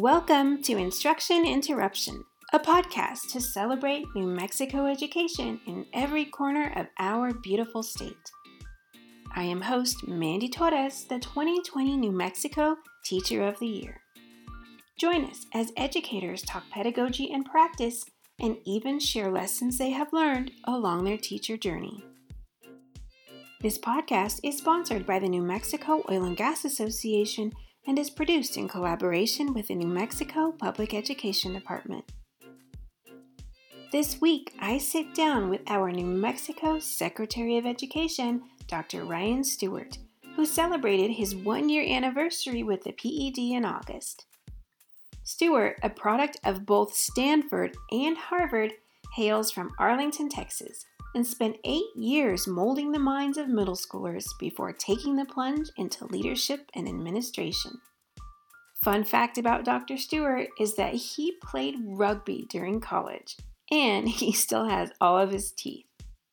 Welcome to Instruction Interruption, a podcast to celebrate New Mexico education in every corner of our beautiful state. I am host Mandy Torres, the 2020 New Mexico Teacher of the Year. Join us as educators talk pedagogy and practice and even share lessons they have learned along their teacher journey. This podcast is sponsored by the New Mexico Oil and Gas Association and is produced in collaboration with the New Mexico Public Education Department. This week, I sit down with our New Mexico Secretary of Education, Dr. Ryan Stewart, who celebrated his one year anniversary with the PED in August. Stewart, a product of both Stanford and Harvard, hails from Arlington, Texas, and spent eight years molding the minds of middle schoolers before taking the plunge into leadership and administration. Fun fact about Dr. Stewart is that he played rugby during college, and he still has all of his teeth.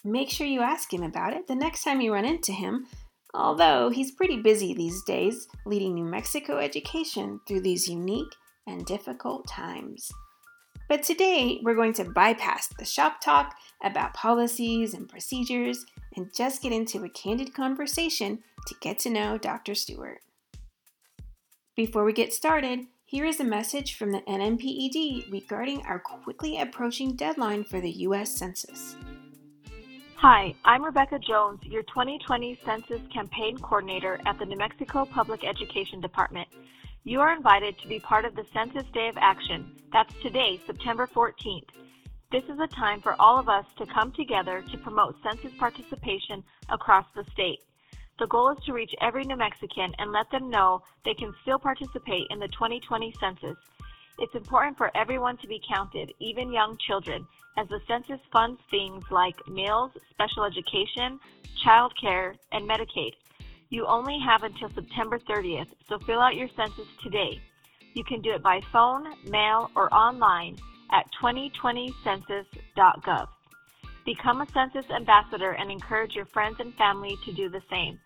Make sure you ask him about it the next time you run into him, although he's pretty busy these days leading New Mexico education through these unique and difficult times. But today, we're going to bypass the shop talk about policies and procedures and just get into a candid conversation to get to know Dr. Stewart. Before we get started, here is a message from the NMPED regarding our quickly approaching deadline for the U.S. Census. Hi, I'm Rebecca Jones, your 2020 Census Campaign Coordinator at the New Mexico Public Education Department. You are invited to be part of the Census Day of Action. That's today, September 14th. This is a time for all of us to come together to promote census participation across the state. The goal is to reach every New Mexican and let them know they can still participate in the 2020 census. It's important for everyone to be counted, even young children, as the census funds things like meals, special education, child care, and Medicaid. You only have until September 30th, so fill out your census today. You can do it by phone, mail, or online at 2020census.gov. Become a census ambassador and encourage your friends and family to do the same.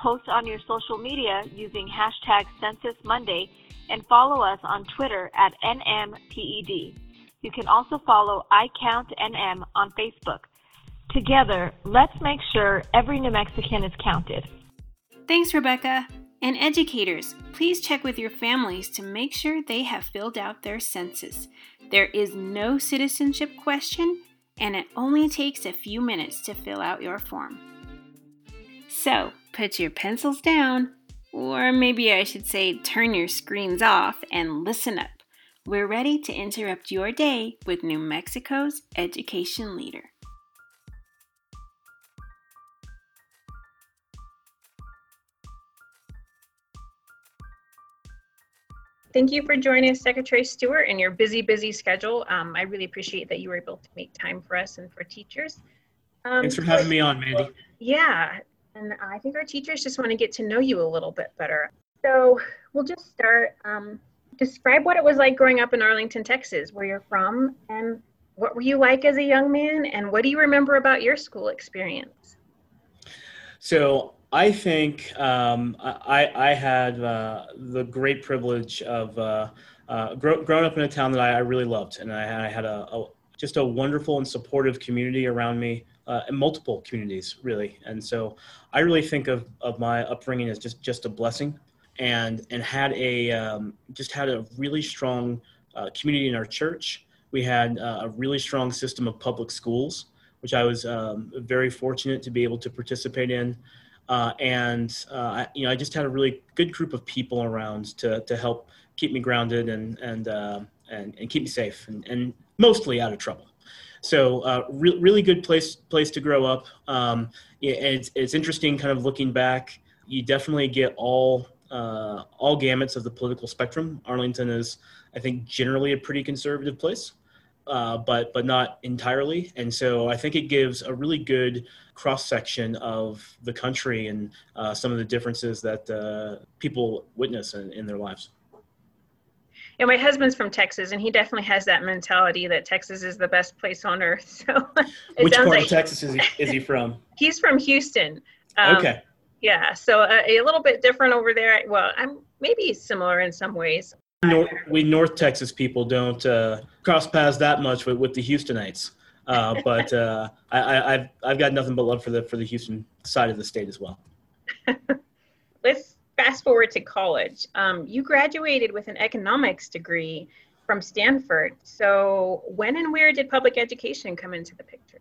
Post on your social media using hashtag Census Monday and follow us on Twitter at NMPED. You can also follow iCountNM on Facebook. Together, let's make sure every New Mexican is counted. Thanks, Rebecca. And educators, please check with your families to make sure they have filled out their census. There is no citizenship question, and it only takes a few minutes to fill out your form. So, put your pencils down, or maybe I should say turn your screens off and listen up. We're ready to interrupt your day with New Mexico's education leader. Thank you for joining us, Secretary Stewart, in your busy, busy schedule. Um, I really appreciate that you were able to make time for us and for teachers. Um, Thanks for having me on, Mandy. Yeah, and I think our teachers just want to get to know you a little bit better. So we'll just start. Um, describe what it was like growing up in Arlington, Texas, where you're from, and what were you like as a young man, and what do you remember about your school experience? So I think um, I, I, had uh, the great privilege of uh, uh, grow, growing up in a town that I, I really loved, and I, I had a, a, just a wonderful and supportive community around me, uh, and multiple communities really. And so I really think of, of my upbringing as just just a blessing, and and had a um, just had a really strong uh, community in our church. We had uh, a really strong system of public schools, which I was um, very fortunate to be able to participate in. Uh, and uh, you know, I just had a really good group of people around to to help keep me grounded and and uh, and, and keep me safe and, and mostly out of trouble. So uh, re- really good place place to grow up. Um, it's it's interesting, kind of looking back. You definitely get all uh, all gamuts of the political spectrum. Arlington is, I think, generally a pretty conservative place uh, but but not entirely. And so I think it gives a really good cross section of the country and uh, some of the differences that uh, people witness in, in their lives. Yeah, my husband's from Texas, and he definitely has that mentality that Texas is the best place on earth. So, which part like, of Texas is he, is he from? he's from Houston. Um, okay. Yeah, so uh, a little bit different over there. Well, I'm maybe similar in some ways. North, we North Texas people don't uh, cross paths that much with, with the Houstonites. Uh, but uh, I, have I've got nothing but love for the for the Houston side of the state as well. Let's fast forward to college. Um, you graduated with an economics degree from Stanford. So when and where did public education come into the picture?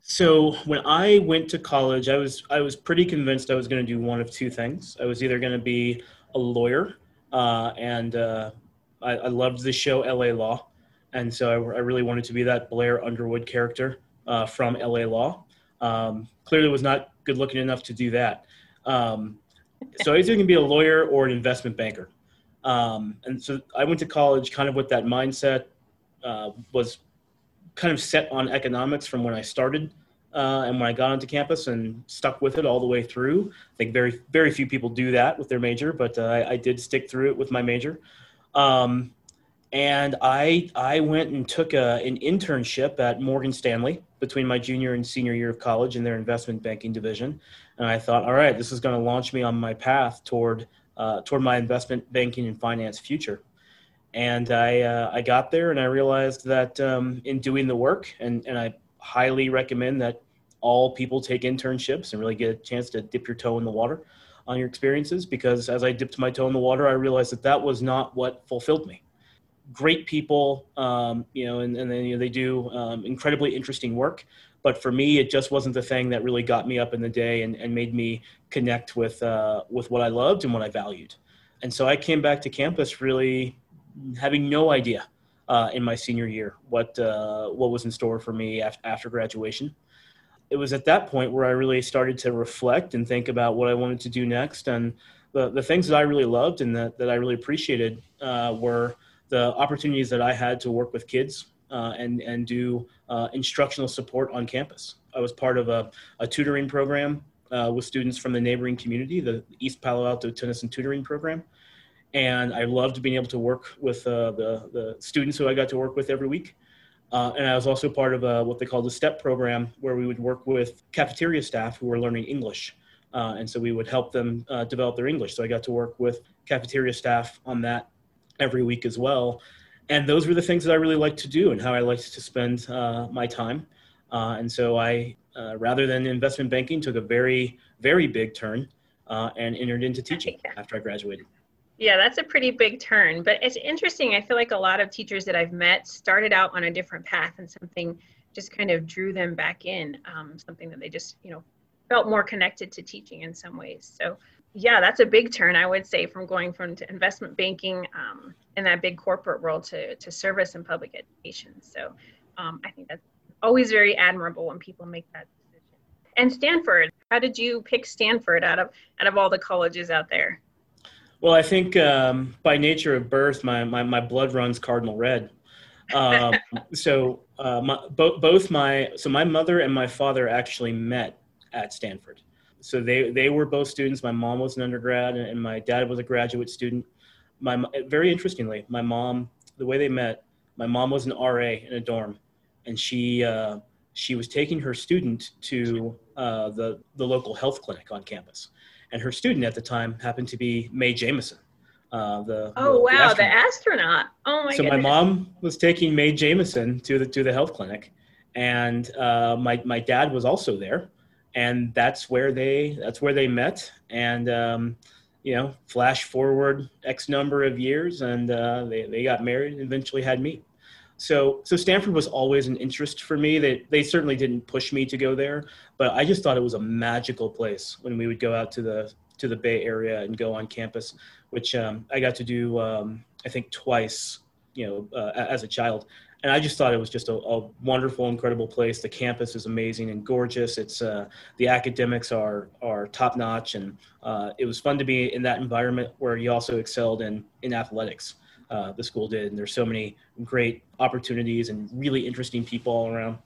So when I went to college, I was I was pretty convinced I was going to do one of two things. I was either going to be a lawyer, uh, and uh, I, I, loved the show L.A. Law, and so I, I, really wanted to be that Blair Underwood character uh, from L.A. Law. Um, clearly, was not good looking enough to do that. Um, so I was either going to be a lawyer or an investment banker. Um, and so I went to college kind of with that mindset. Uh, was kind of set on economics from when I started uh, and when I got onto campus and stuck with it all the way through. I think very very few people do that with their major, but uh, I, I, did stick through it with my major. Um, and I I went and took a, an internship at Morgan Stanley between my junior and senior year of college in their investment banking division, and I thought, all right, this is going to launch me on my path toward uh, toward my investment banking and finance future. And I uh, I got there and I realized that um, in doing the work, and and I highly recommend that all people take internships and really get a chance to dip your toe in the water on your experiences because as I dipped my toe in the water, I realized that that was not what fulfilled me great people, um, you know, and, and then you know, they do um, incredibly interesting work. But for me, it just wasn't the thing that really got me up in the day and, and made me connect with uh, with what I loved and what I valued. And so I came back to campus really having no idea uh, in my senior year what uh, what was in store for me after, graduation. It was at that point where I really started to reflect and think about what I wanted to do next. And the, the things that I really loved and that, that I really appreciated uh, were the opportunities that I had to work with kids uh, and and do uh, instructional support on campus. I was part of a, a tutoring program uh, with students from the neighboring community, the East Palo Alto Tennis and Tutoring Program, and I loved being able to work with uh, the the students who I got to work with every week. Uh, and I was also part of a, what they called the STEP program, where we would work with cafeteria staff who were learning English. Uh, and so we would help them develop their English. So I got to work with cafeteria staff on that every week as well. And those were the things that I really liked to do and how I liked to spend uh, my time. Uh, and so I, uh, rather than investment banking, took a very, very big turn uh, and entered into teaching after I graduated. Yeah, that's a pretty big turn. But it's interesting. I feel like a lot of teachers that I've met started out on a different path and something just kind of drew them back in, um, something that they just, you know, felt more connected to teaching in some ways. So yeah, that's a big turn, I would say, from going from investment banking um, in that big corporate world to, to service and public education. So um, I think that's always very admirable when people make that decision. And Stanford, how did you pick Stanford out of out of all the colleges out there? Well, I think um, by nature of birth, my, my, my blood runs cardinal red. Um, so uh, my, bo- both my so my mother and my father actually met at Stanford so they they were both students. My mom was an undergrad, and my dad was a graduate student. My very interestingly, my mom, the way they met, my mom was an RA in a dorm, and she uh, she was taking her student to uh, the the local health clinic on campus, and her student at the time happened to be Mae Jemison. Uh, the oh the, wow the astronaut. the astronaut oh my god. so goodness. my mom was taking Mae Jemison to the to the health clinic and uh, my my dad was also there and that's where they that's where they met and um, you know flash forward x number of years and uh, they, they got married and eventually had me so so stanford was always an interest for me they, they certainly didn't push me to go there but i just thought it was a magical place when we would go out to the to the bay area and go on campus which um, i got to do um, i think twice you know uh, as a child and I just thought it was just a, a, wonderful, incredible place. The campus is amazing and gorgeous. It's uh, the academics are are top notch, and uh, it was fun to be in that environment where you also excelled in in athletics. Uh, the school did, and there's so many great opportunities and really interesting people all around.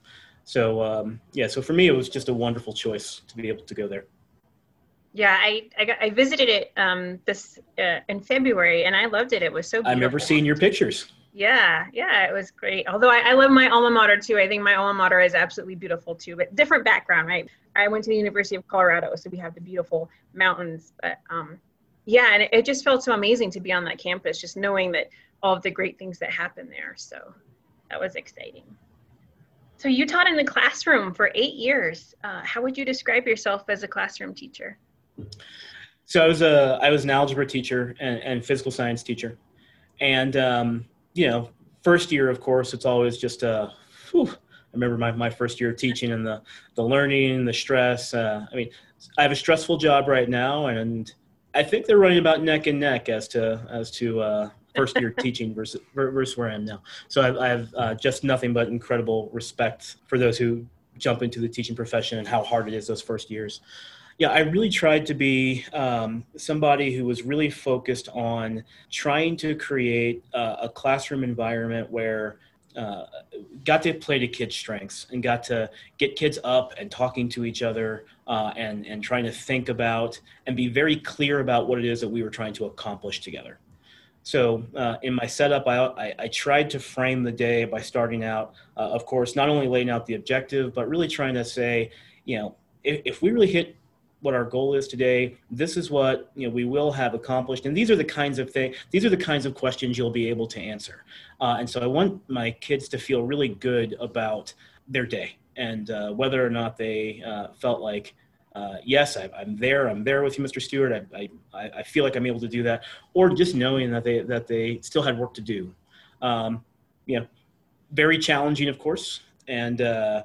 So um, yeah, so for me, it was just a wonderful choice to be able to go there. Yeah, I I, got, I visited it um, this uh, in February, and I loved it. It was so. Beautiful. I remember seeing your pictures. Yeah, yeah, it was great. Although I, I, love my alma mater too. I think my alma mater is absolutely beautiful too, but different background, right? I went to the University of Colorado, so we have the beautiful mountains. But um, yeah, and it, just felt so amazing to be on that campus, just knowing that all of the great things that happened there. So that was exciting. So you taught in the classroom for eight years. Uh, how would you describe yourself as a classroom teacher? So I was a I was an algebra teacher and, and physical science teacher, and um, you know, first year, of course, it's always just a. Whew, I remember my, my first year of teaching and the the learning, the stress. Uh, I mean, I have a stressful job right now, and I think they're running about neck and neck as to as to uh, first year teaching versus versus where I am now. So I, I have uh, just nothing but incredible respect for those who jump into the teaching profession and how hard it is those first years. Yeah, I really tried to be um, somebody who was really focused on trying to create a classroom environment where uh, got to play to kids' strengths and got to get kids up and talking to each other uh, and and trying to think about and be very clear about what it is that we were trying to accomplish together. So uh, in my setup, I, I, I, tried to frame the day by starting out, uh, of course, not only laying out the objective, but really trying to say, you know, if, if we really hit what our goal is today, this is what you know we will have accomplished, and these are the kinds of things, these are the kinds of questions you'll be able to answer. Uh, and so I want my kids to feel really good about their day and uh, whether or not they uh, felt like uh, yes, I, am there. I'm there with you, Mr. Stewart. I, I, I, feel like I'm able to do that, or just knowing that they that they still had work to do. Um, you know, very challenging, of course. And uh,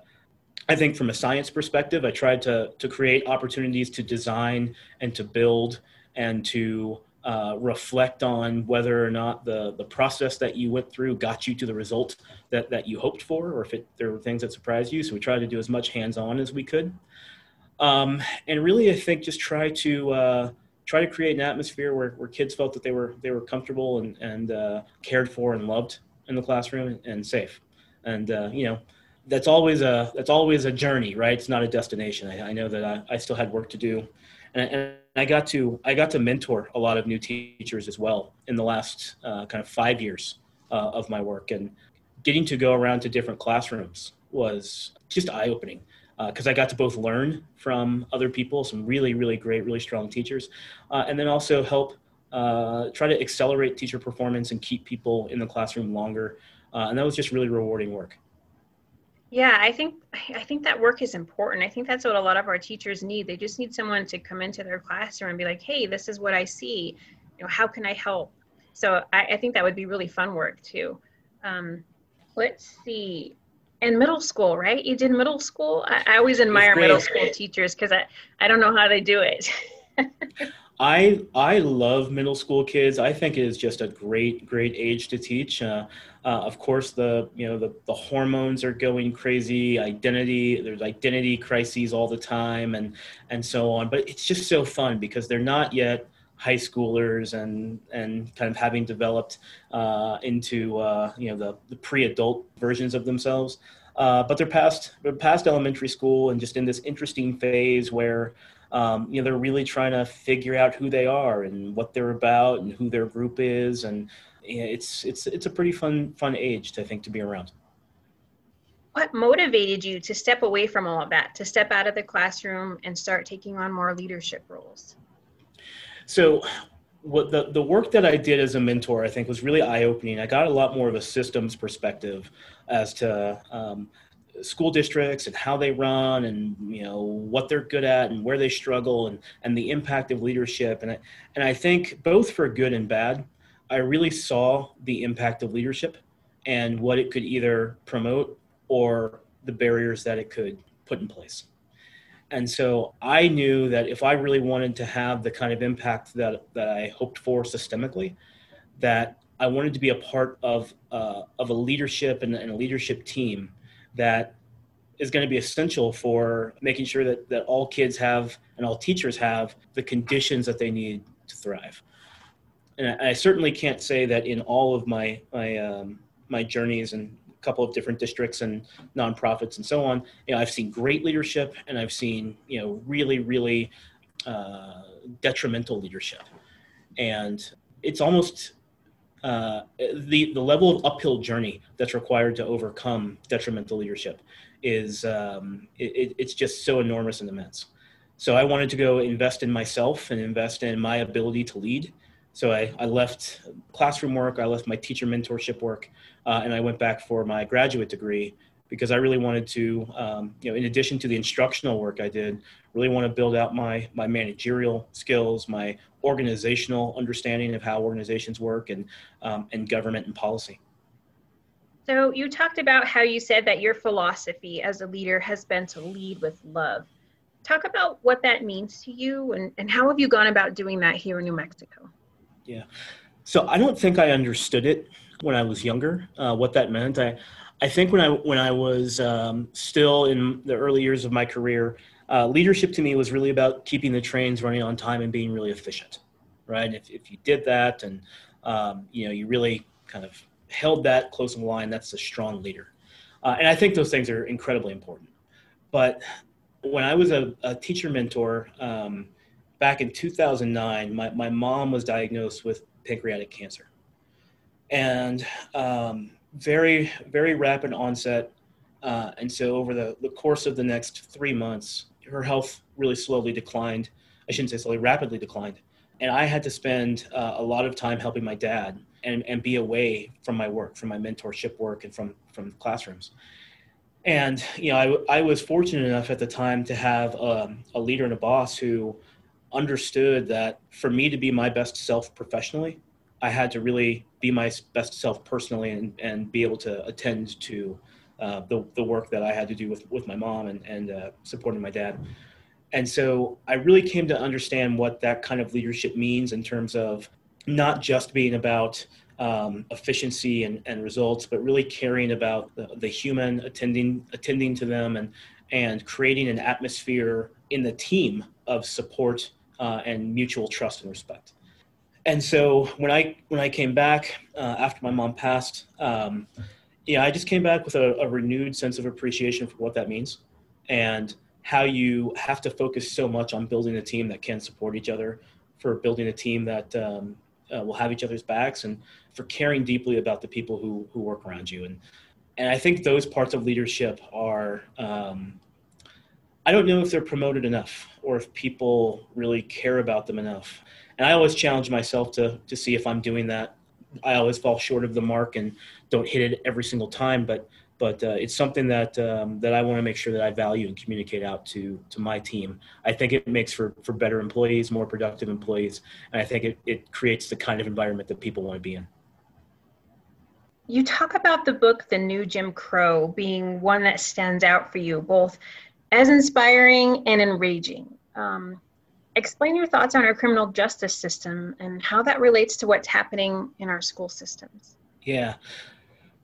I think from a science perspective, I tried to to create opportunities to design and to build and to uh, reflect on whether or not the the process that you went through got you to the result that that you hoped for, or if it, there were things that surprised you. So we tried to do as much hands-on as we could. Um, and really, I think just try to uh, try to create an atmosphere where, where kids felt that they were they were comfortable and, and uh, cared for and loved in the classroom and safe. And uh, you know, that's always a that's always a journey, right? It's not a destination. I, I know that I, I still had work to do, and, and, I got to I got to mentor a lot of new teachers as well in the last uh, kind of five years uh, of my work, and getting to go around to different classrooms was just eye opening because uh, I got to both learn from other people, some really, really great, really strong teachers, uh, and then also help uh, try to accelerate teacher performance and keep people in the classroom longer. Uh, and that was just really rewarding work. Yeah, I think I think that work is important. I think that's what a lot of our teachers need. They just need someone to come into their classroom and be like, "Hey, this is what I see. You know, how can I help?" So I, I think that would be really fun work too. Um, let's see in middle school, right? You did middle school. I, I always admire middle school teachers because I, I don't know how they do it. I I love middle school kids. I think it is just a great great age to teach. Uh, uh, of course, the you know the the hormones are going crazy. Identity there's identity crises all the time, and and so on. But it's just so fun because they're not yet high schoolers and and kind of having developed uh, into uh, you know the, the pre-adult versions of themselves. Uh, but they're past they're past elementary school and just in this interesting phase where um, you know they're really trying to figure out who they are and what they're about and who their group is and you know, it's it's it's a pretty fun fun age to I think to be around. What motivated you to step away from all of that, to step out of the classroom and start taking on more leadership roles? So what the, the work that I did as a mentor, I think was really eye opening. I got a lot more of a systems perspective as to um, school districts and how they run and, you know, what they're good at and where they struggle and, and the impact of leadership. And I, and I think both for good and bad, I really saw the impact of leadership and what it could either promote or the barriers that it could put in place. And so I knew that if I really wanted to have the kind of impact that, that I hoped for systemically, that I wanted to be a part of, uh, of a leadership and, and a leadership team that is going to be essential for making sure that, that all kids have and all teachers have the conditions that they need to thrive. And I, I certainly can't say that in all of my, my, um, my journeys and a couple of different districts and nonprofits and so on. You know, I've seen great leadership and I've seen, you know, really, really uh, detrimental leadership. And it's almost uh, the, the level of uphill journey that's required to overcome detrimental leadership is um, it, it's just so enormous and immense. So I wanted to go invest in myself and invest in my ability to lead. So I, I left classroom work, I left my teacher mentorship work, uh, and I went back for my graduate degree because I really wanted to, um, you know, in addition to the instructional work I did, really want to build out my my managerial skills, my organizational understanding of how organizations work, and um, and government and policy. So you talked about how you said that your philosophy as a leader has been to lead with love. Talk about what that means to you and, and how have you gone about doing that here in New Mexico? Yeah. So I don't think I understood it when I was younger, uh, what that meant. I, I think when I when I was um, still in the early years of my career, uh, leadership to me was really about keeping the trains running on time and being really efficient, right? And if if you did that and um, you know you really kind of held that close in line, that's a strong leader. Uh, and I think those things are incredibly important. But when I was a, a teacher mentor um, back in 2009, my, my mom was diagnosed with pancreatic cancer. And um, very, very rapid onset. Uh, and so over the, the course of the next three months, her health really slowly declined. I shouldn't say slowly, rapidly declined. And I had to spend uh, a lot of time helping my dad and, and be away from my work, from my mentorship work and from, from classrooms. And, you know, I, I was fortunate enough at the time to have um, a leader and a boss who understood that for me to be my best self professionally, I had to really be my best self personally and, and be able to attend to uh, the, the work that I had to do with, with my mom and, and uh, supporting my dad. And so I really came to understand what that kind of leadership means in terms of not just being about um, efficiency and, and results, but really caring about the, the human, attending attending to them, and and creating an atmosphere in the team of support uh, and mutual trust and respect and so when I when I came back uh, after my mom passed, um, yeah, I just came back with a, a, renewed sense of appreciation for what that means, and how you have to focus so much on building a team that can support each other, for building a team that um, uh, will have each other's backs, and for caring deeply about the people who who work around you. And and I think those parts of leadership are. Um, I don't know if they're promoted enough or if people really care about them enough and I always challenge myself to to see if I'm doing that. I always fall short of the mark and don't hit it every single time, but but uh, it's something that um, that I want to make sure that I value and communicate out to to my team. I think it makes for for better employees, more productive employees, and I think it, it creates the kind of environment that people want to be in. You talk about the book The New Jim Crow being one that stands out for you, both as inspiring and enraging. Um, explain your thoughts on our criminal justice system and how that relates to what's happening in our school systems. Yeah.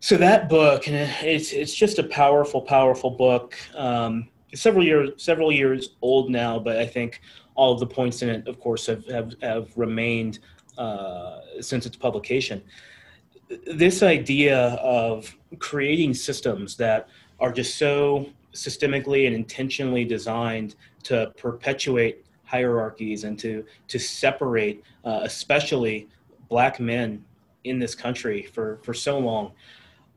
So that book, and it's it's just a powerful, powerful book. Um, several years several years old now, but I think all of the points in it, of course, have have, have remained uh, since its publication. This idea of creating systems that are just so systemically and intentionally designed to perpetuate hierarchies and to to separate, uh, especially black men in this country for for so long,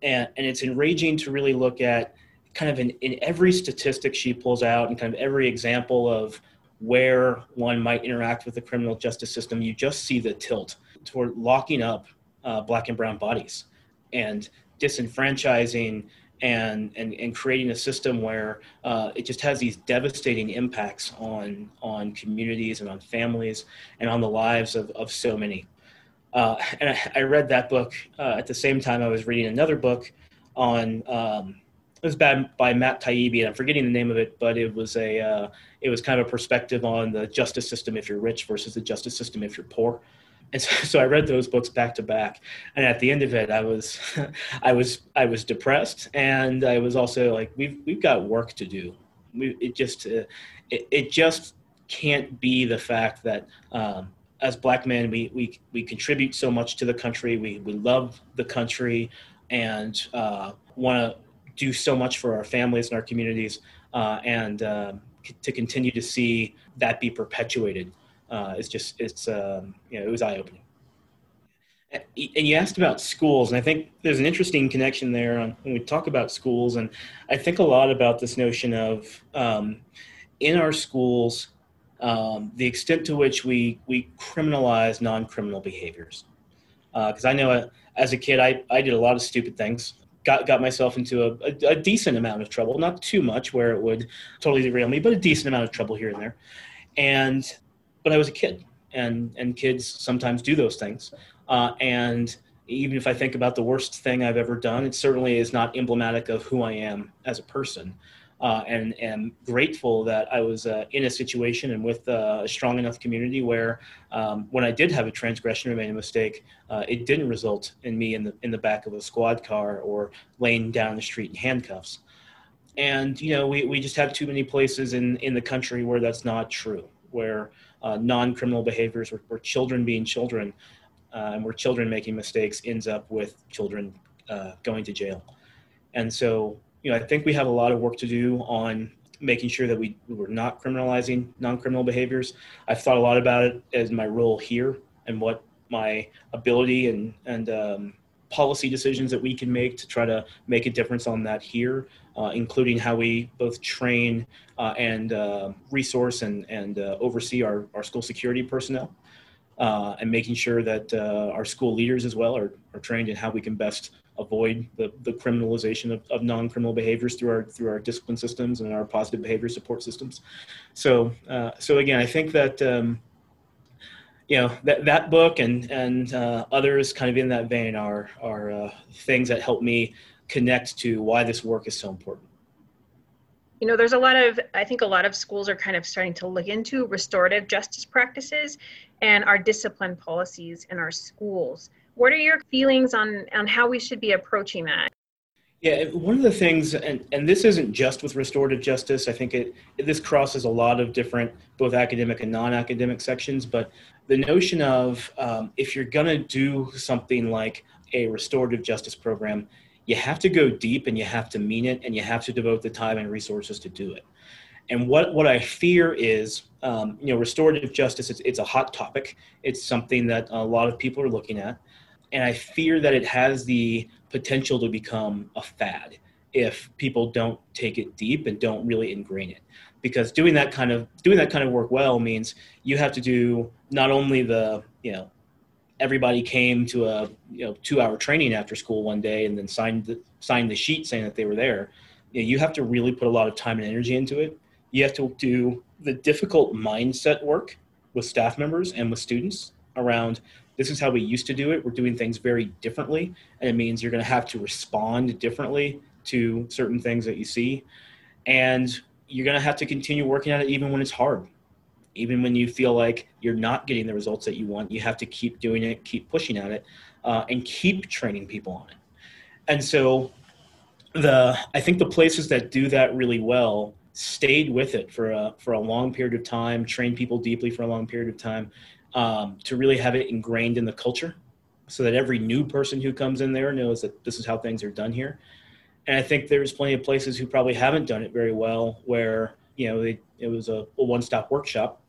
and and it's enraging to really look at kind of in, in every statistic she pulls out and kind of every example of where one might interact with the criminal justice system, you just see the tilt toward locking up uh, black and brown bodies and disenfranchising and, and, and creating a system where uh, it just has these devastating impacts on, on communities and on families and on the lives of, of so many. Uh, and I, read that book uh, at the same time I was reading another book on, um, it was by, by Matt Taibbi, and I'm forgetting the name of it, but it was a, uh, it was kind of a perspective on the justice system if you're rich versus the justice system if you're poor and so, so, I read those books back to back, and at the end of it, I was, I was, I was depressed, and I was also like, we've we've got work to do. We, it just, uh, it, it just can't be the fact that um, as black men, we, we we contribute so much to the country. We we love the country, and uh, want to do so much for our families and our communities, uh, and um, to continue to see that be perpetuated uh, it's just it's um, you know it was eye opening. And you asked about schools, and I think there's an interesting connection there on when we talk about schools, and I think a lot about this notion of um, in our schools um, the extent to which we we criminalize non-criminal behaviors. Because uh, I know uh, as a kid, I, I did a lot of stupid things. Got got myself into a, a, a, decent amount of trouble, not too much where it would totally derail me, but a decent amount of trouble here and there. And but I was a kid, and and kids sometimes do those things. Uh, and even if I think about the worst thing I've ever done, it certainly is not emblematic of who I am as a person uh, and am grateful that I was uh, in a situation and with uh, a strong enough community where um, when I did have a transgression or made a mistake, uh, it didn't result in me in the in the back of a squad car or laying down the street in handcuffs. And you know, we, we just have too many places in, in the country where that's not true, where uh, non-criminal behaviors, where, where, children being children, uh, and where children making mistakes ends up with children going to jail. And so you know, I think we have a lot of work to do on making sure that we we're not criminalizing non-criminal behaviors. I've thought a lot about it as my role here and what my ability and and um, policy decisions that we can make to try to make a difference on that here, uh, including how we both train uh, and uh, resource and and uh, oversee our our school security personnel. Uh, and making sure that uh, our school leaders as well are, are trained in how we can best avoid the, the criminalization of, of non-criminal behaviors through our through our discipline systems and our positive behavior support systems. So uh, so again, I think that um, you know that that book and and uh, others kind of in that vein are are uh, things that help me connect to why this work is so important. You know, there's a lot of I think a lot of schools are kind of starting to look into restorative justice practices and our discipline policies in our schools what are your feelings on, on how we should be approaching that? Yeah, one of the things, and, and this isn't just with restorative justice, I think it, this crosses a lot of different, both academic and non academic sections, but the notion of um, if you're going to do something like a restorative justice program, you have to go deep and you have to mean it and you have to devote the time and resources to do it. And what, what I fear is, um, you know, restorative justice, it's, it's a hot topic. It's something that a lot of people are looking at and I fear that it has the potential to become a fad if people don't take it deep and don't really ingrain it. Because doing that kind of doing that kind of work well means you have to do not only the you know everybody came to a you know two hour training after school one day and then signed the signed the sheet saying that they were there. You, know, you have to really put a lot of time and energy into it. You have to do the difficult mindset work with staff members and with students around this is how we used to do it. We're doing things very differently, and it means you're going to have to respond differently to certain things that you see, and you're going to have to continue working at it even when it's hard, even when you feel like you're not getting the results that you want. You have to keep doing it, keep pushing at it, uh, and keep training people on it. And so, the I think the places that do that really well stayed with it for a for a long period of time, trained people deeply for a long period of time, um, to really have it ingrained in the culture so that every new person who comes in there knows that this is how things are done here. And I think there's plenty of places who probably haven't done it very well where, you know, they, it was a, a one stop workshop.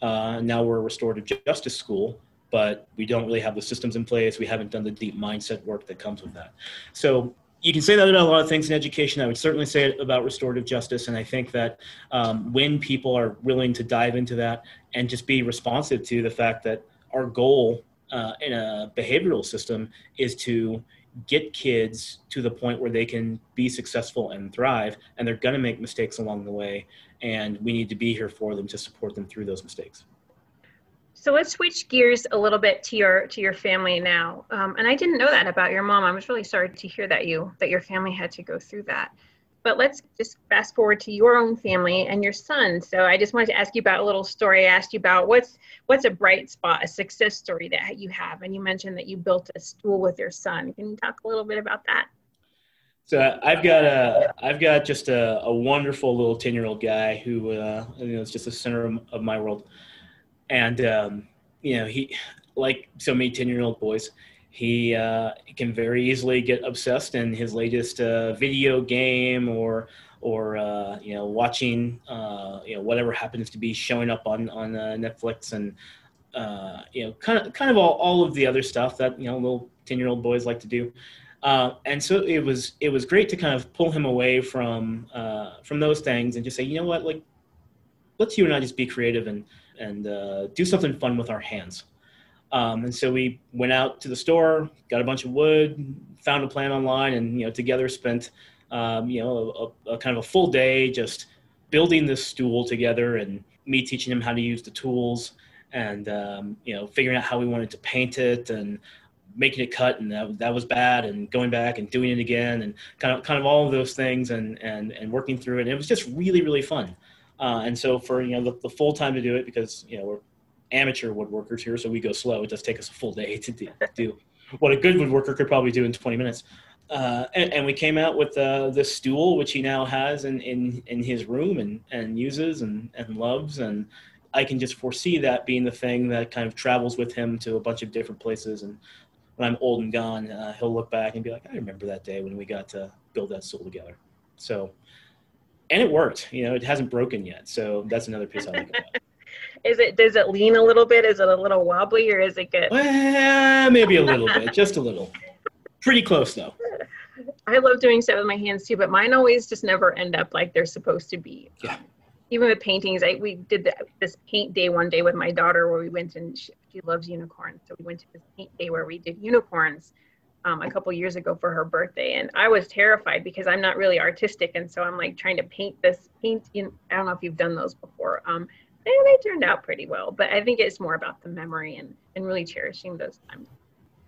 Uh, now we're a restorative justice school, but we don't really have the systems in place. We haven't done the deep mindset work that comes with that. So you can say that about a lot of things in education. I would certainly say it about restorative justice. And I think that um, when people are willing to dive into that and just be responsive to the fact that our goal uh, in a behavioral system is to get kids to the point where they can be successful and thrive, and they're going to make mistakes along the way. And we need to be here for them to support them through those mistakes. So let's switch gears a little bit to your to your family now. Um, and I didn't know that about your mom. I was really sorry to hear that you that your family had to go through that. But let's just fast forward to your own family and your son. So I just wanted to ask you about a little story. I asked you about what's what's a bright spot, a success story that you have, and you mentioned that you built a stool with your son. Can you talk a little bit about that? So I've got a I've got just a, a wonderful little ten year old guy who uh, you know is just the center of, of my world and um, you know he like so many 10 year old boys he, uh, can very easily get obsessed in his latest uh, video game or or uh, you know watching uh, you know whatever happens to be showing up on on uh, Netflix and uh, you know kind of kind of all, all of the other stuff that you know little 10 year old boys like to do. And so it was it was great to kind of pull him away from from those things and just say you know what? Like let's you and I just be creative and and uh, do something fun with our hands. Um, and so we went out to the store, got a bunch of wood, found a plan online, and you know together spent um, you know a, a, kind of a full day just building this stool together, and me teaching him how to use the tools, and um, you know figuring out how we wanted to paint it, and making it cut, and that, that was bad, and going back and doing it again, and kind of kind of all of those things, and and and working through it. And it was just really really fun. Uh, and so for you know the, the full time to do it because you know we're amateur woodworkers here, so we go slow. It does take us a full day to do, do what a good woodworker could probably do in 20 minutes. Uh, and, and, we came out with uh, this stool, which he now has in, in, in his room and, and uses and, and loves. And I can just foresee that being the thing that kind of travels with him to a bunch of different places. And when I'm old and gone, uh, he'll look back and be like, I remember that day when we got to build that stool together. So, and it worked. You know, it hasn't broken yet. So that's another piece I like about it. Is it does it lean a little bit? Is it a little wobbly or is it good? Well, maybe a little bit, just a little. Pretty close though. I love doing stuff with my hands too, but mine always just never end up like they're supposed to be. Yeah. Even with paintings, I we did the, this paint day one day with my daughter where we went and she, she loves unicorns, so we went to this paint day where we did unicorns. Um, a couple years ago for her birthday and i was terrified because i'm not really artistic and so i'm like trying to paint this paint in i don't know if you've done those before um, and they turned out pretty well. But I think it's more about the memory and, and really cherishing those times.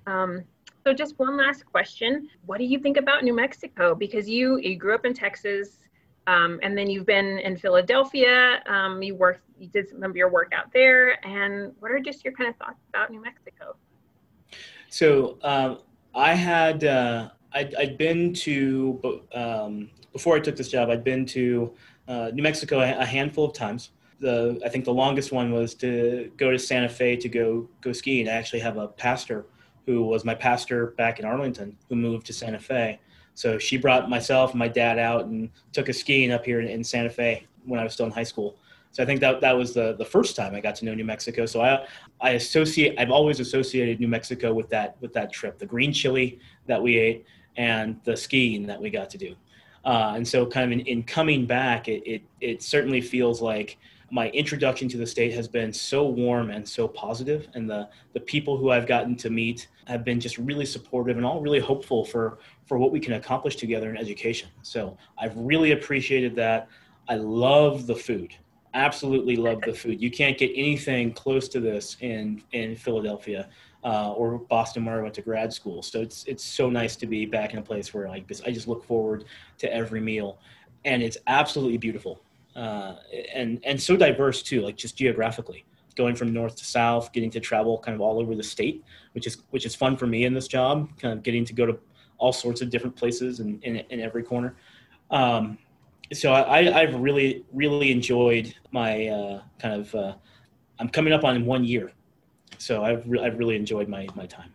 Um, so just one last question. What do you think about New Mexico? Because you, you grew up in Texas um, and then you've been in Philadelphia. Um, you worked, you did some of your work out there. And what are just your kind of thoughts about New Mexico? So um, I had, uh, I'd, I'd, been to, um, before I took this job, I'd been to uh, New Mexico a handful of times the I think the longest one was to go to Santa Fe to go go skiing. I actually have a pastor who was my pastor back in Arlington who moved to Santa Fe. So she brought myself and my dad out and took us skiing up here in, in Santa Fe when I was still in high school. So I think that that was the the first time I got to know New Mexico. So I I associate I've always associated New Mexico with that with that trip, the green chili that we ate and the skiing that we got to do. Uh, and so kind of in, in coming back, it, it, it certainly feels like my introduction to the state has been so warm and so positive and the the people who I've gotten to meet have been just really supportive and all really hopeful for for what we can accomplish together in education. So I've really appreciated that. I love the food. Absolutely love the food. You can't get anything close to this in in Philadelphia uh, or Boston where I went to grad school. So it's it's so nice to be back in a place where like this. I just look forward to every meal, and it's absolutely beautiful uh, and and so diverse too, like just geographically, going from north to south, getting to travel kind of all over the state, which is which is fun for me in this job, kind of getting to go to all sorts of different places in in, in every corner. Um, so I, I've really really enjoyed my uh, kind of. Uh, I'm coming up on one year, so I've re- I've really enjoyed my my time.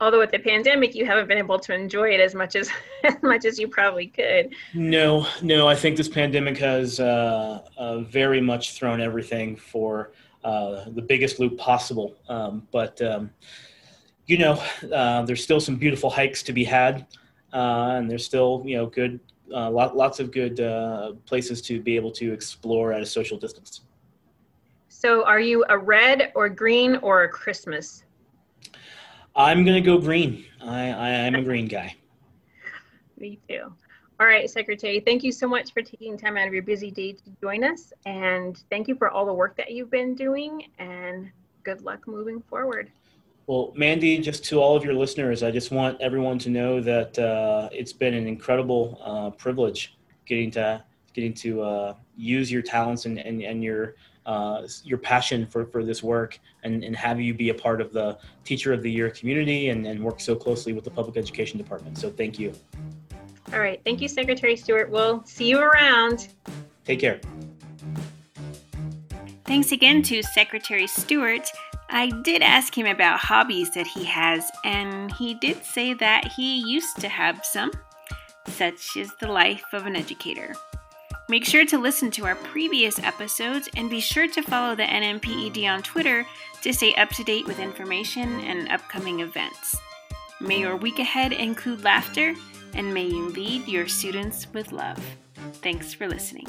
Although with the pandemic you haven't been able to enjoy it as much as as much as you probably could. No no i think this pandemic has uh, uh, very much thrown everything for uh, the biggest loop possible. Um, but um, you know uh, there's still some beautiful hikes to be had uh, and there's still you know good uh, lot, lots of good places to be able to explore at a social distance so are you a red or green or a christmas I'm going to go green. I, I, am a green guy. Me too. All right, Secretary, thank you so much for taking time out of your busy day to join us. And thank you for all the work that you've been doing. And good luck moving forward. Well, Mandy, just to all of your listeners, I just want everyone to know that uh, it's been an incredible uh, privilege getting to getting to uh, use your talents and, and, and your uh, your passion for, for this work and, and have you be a part of the Teacher of the Year community and, and work so closely with the Public Education Department. So thank you. All right. Thank you, Secretary Stewart. We'll see you around. Take care. Thanks again to Secretary Stewart. I did ask him about hobbies that he has, and he did say that he used to have some. Such is the life of an educator. Make sure to listen to our previous episodes and be sure to follow the NMPED on Twitter to stay up to date with information and upcoming events. May your week ahead include laughter and may you lead your students with love. Thanks for listening.